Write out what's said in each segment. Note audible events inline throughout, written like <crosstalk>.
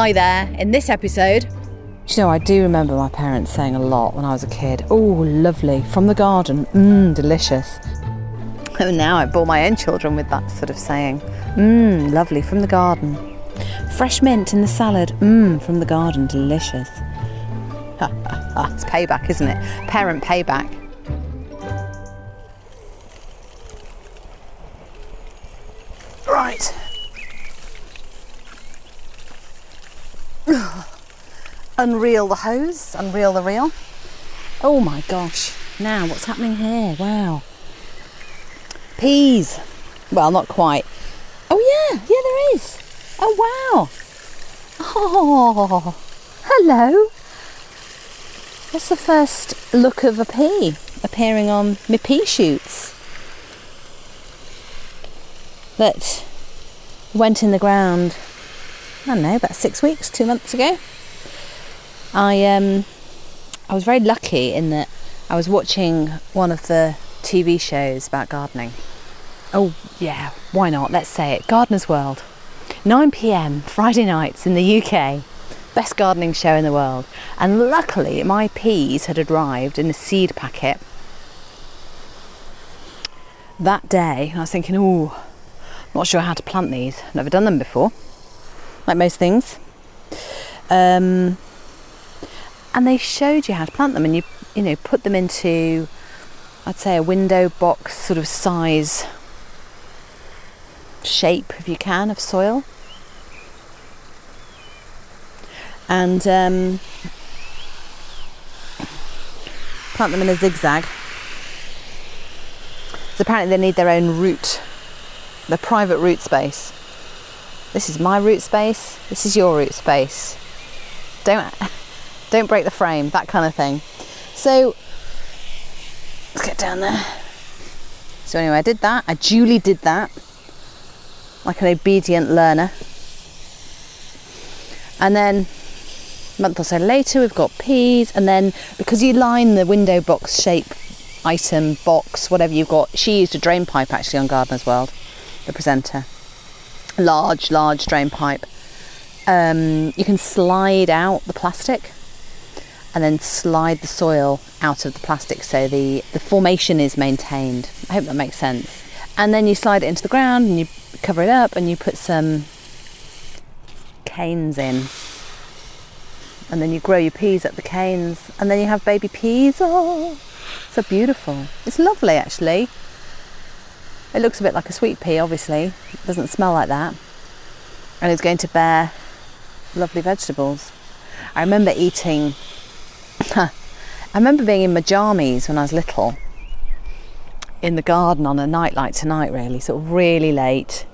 Hi there. In this episode, Do you know, I do remember my parents saying a lot when I was a kid. Oh, lovely, from the garden. Mmm, delicious. And <laughs> oh, now I bore my own children with that sort of saying. Mmm, lovely, from the garden. Fresh mint in the salad. Mmm, from the garden, delicious. Ha, ha, ha. It's payback, isn't it? Parent payback. Right. Unreal the hose, unreal the reel. Oh my gosh. Now, what's happening here? Wow. Peas. Well, not quite. Oh, yeah, yeah, there is. Oh, wow. Oh, hello. That's the first look of a pea appearing on my pea shoots that went in the ground, I don't know, about six weeks, two months ago. I um I was very lucky in that I was watching one of the TV shows about gardening. Oh yeah, why not? Let's say it. Gardener's World. 9 p.m. Friday nights in the UK. Best gardening show in the world. And luckily my peas had arrived in a seed packet that day. I was thinking, oh, not sure how to plant these. Never done them before. Like most things. Um, and they showed you how to plant them and you you know put them into I'd say a window box sort of size shape if you can of soil. And um, plant them in a zigzag. So apparently they need their own root their private root space. This is my root space. This is your root space. Don't don't break the frame, that kind of thing. So let's get down there. So anyway, I did that. I duly did that, like an obedient learner. And then a month or so later, we've got peas, and then because you line the window box shape item box, whatever you've got, she used a drain pipe actually on Gardener's World, the presenter. Large, large drain pipe. Um, you can slide out the plastic and then slide the soil out of the plastic so the, the formation is maintained. I hope that makes sense. And then you slide it into the ground and you cover it up and you put some canes in. And then you grow your peas up the canes and then you have baby peas. Oh, so beautiful. It's lovely actually. It looks a bit like a sweet pea, obviously. It doesn't smell like that. And it's going to bear lovely vegetables. I remember eating I remember being in my jammies when I was little in the garden on a night like tonight, really, sort of really late,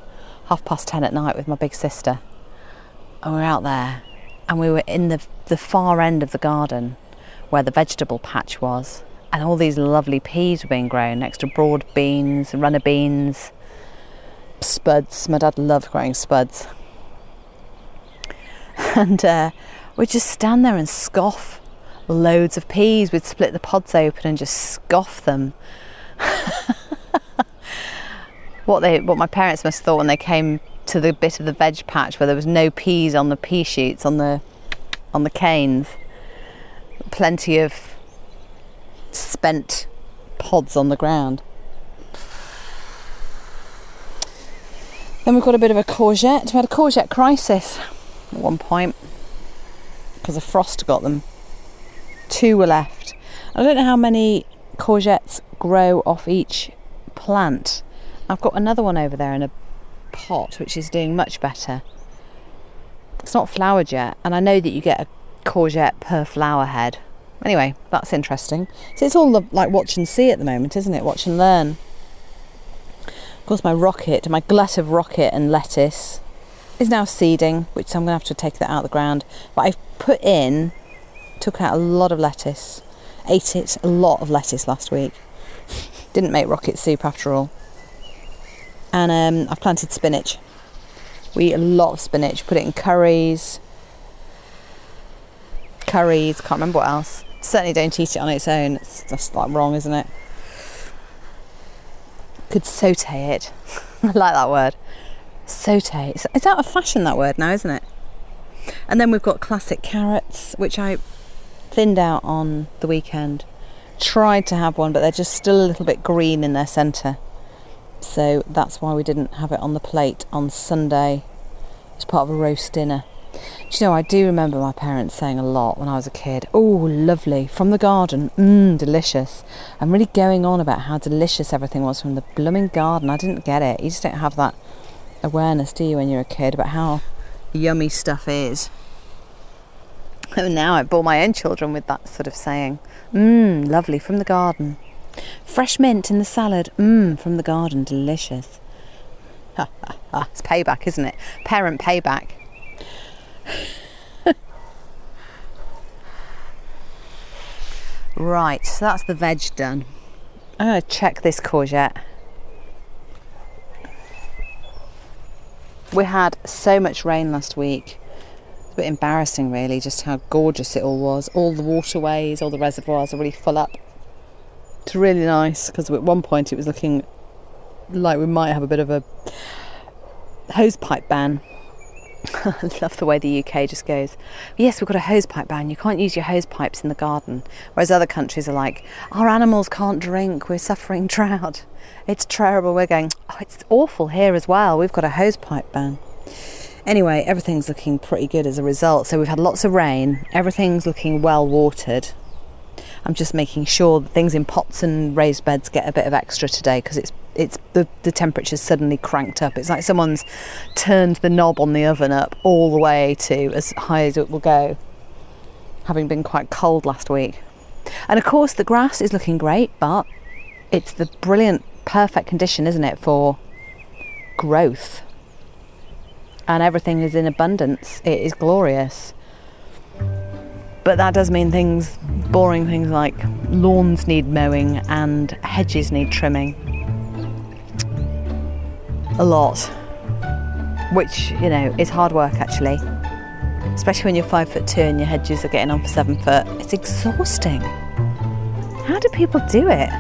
half past ten at night with my big sister. And we were out there and we were in the, the far end of the garden where the vegetable patch was, and all these lovely peas were being grown next to broad beans, runner beans, spuds. My dad loved growing spuds. <laughs> And uh, we'd just stand there and scoff loads of peas. We'd split the pods open and just scoff them. <laughs> what they, what my parents must have thought when they came to the bit of the veg patch where there was no peas on the pea shoots on the, on the canes. Plenty of spent pods on the ground. Then we've got a bit of a courgette. We had a courgette crisis at one point because a frost got them two were left. I don't know how many courgettes grow off each plant. I've got another one over there in a pot which is doing much better. It's not flowered yet, and I know that you get a courgette per flower head. Anyway, that's interesting. So it's all like watch and see at the moment, isn't it? Watch and learn. Of course, my rocket, my glut of rocket and lettuce is now seeding, which I'm going to have to take that out of the ground. But I've put in took out a lot of lettuce, ate it a lot of lettuce last week. <laughs> Didn't make rocket soup after all. And um, I've planted spinach. We eat a lot of spinach, put it in curries. Curries, can't remember what else. Certainly don't eat it on its own. It's just like wrong, isn't it? Could saute it. <laughs> I like that word. Saute. It's out of fashion, that word now, isn't it? And then we've got classic carrots, which I thinned out on the weekend. Tried to have one, but they're just still a little bit green in their centre. So that's why we didn't have it on the plate on Sunday as part of a roast dinner. Do you know, I do remember my parents saying a lot when I was a kid, oh, lovely, from the garden, mmm, delicious. I'm really going on about how delicious everything was from the blooming garden. I didn't get it. You just don't have that awareness, do you, when you're a kid, about how yummy stuff is. <laughs> Oh, now I bore my own children with that sort of saying. Mmm, lovely, from the garden. Fresh mint in the salad. Mmm, from the garden, delicious. <laughs> It's payback, isn't it? Parent payback. right, so that's the veg done. I'm going to check this courgette. We had so much rain last week. A bit embarrassing, really, just how gorgeous it all was. All the waterways, all the reservoirs are really full up. It's really nice because at one point it was looking like we might have a bit of a hosepipe ban. <laughs> I love the way the UK just goes, yes, we've got a hosepipe ban. You can't use your hose pipes in the garden. Whereas other countries are like, our animals can't drink. We're suffering <laughs> drought. It's terrible. We're going, oh, it's awful here as well. We've got a hosepipe ban. Anyway, everything's looking pretty good as a result. So we've had lots of rain. Everything's looking well watered. I'm just making sure that things in pots and raised beds get a bit of extra today because it's it's the, the temperature's suddenly cranked up. It's like someone's turned the knob on the oven up all the way to as high as it will go, having been quite cold last week. And of course, the grass is looking great, but it's the brilliant, perfect condition, isn't it, for growth? And everything is in abundance. It is glorious. But that does mean things, boring things like lawns need mowing and hedges need trimming. A lot. Which, you know, is hard work actually. Especially when you're five foot two and your hedges are getting on for seven foot. It's exhausting. How do people do it?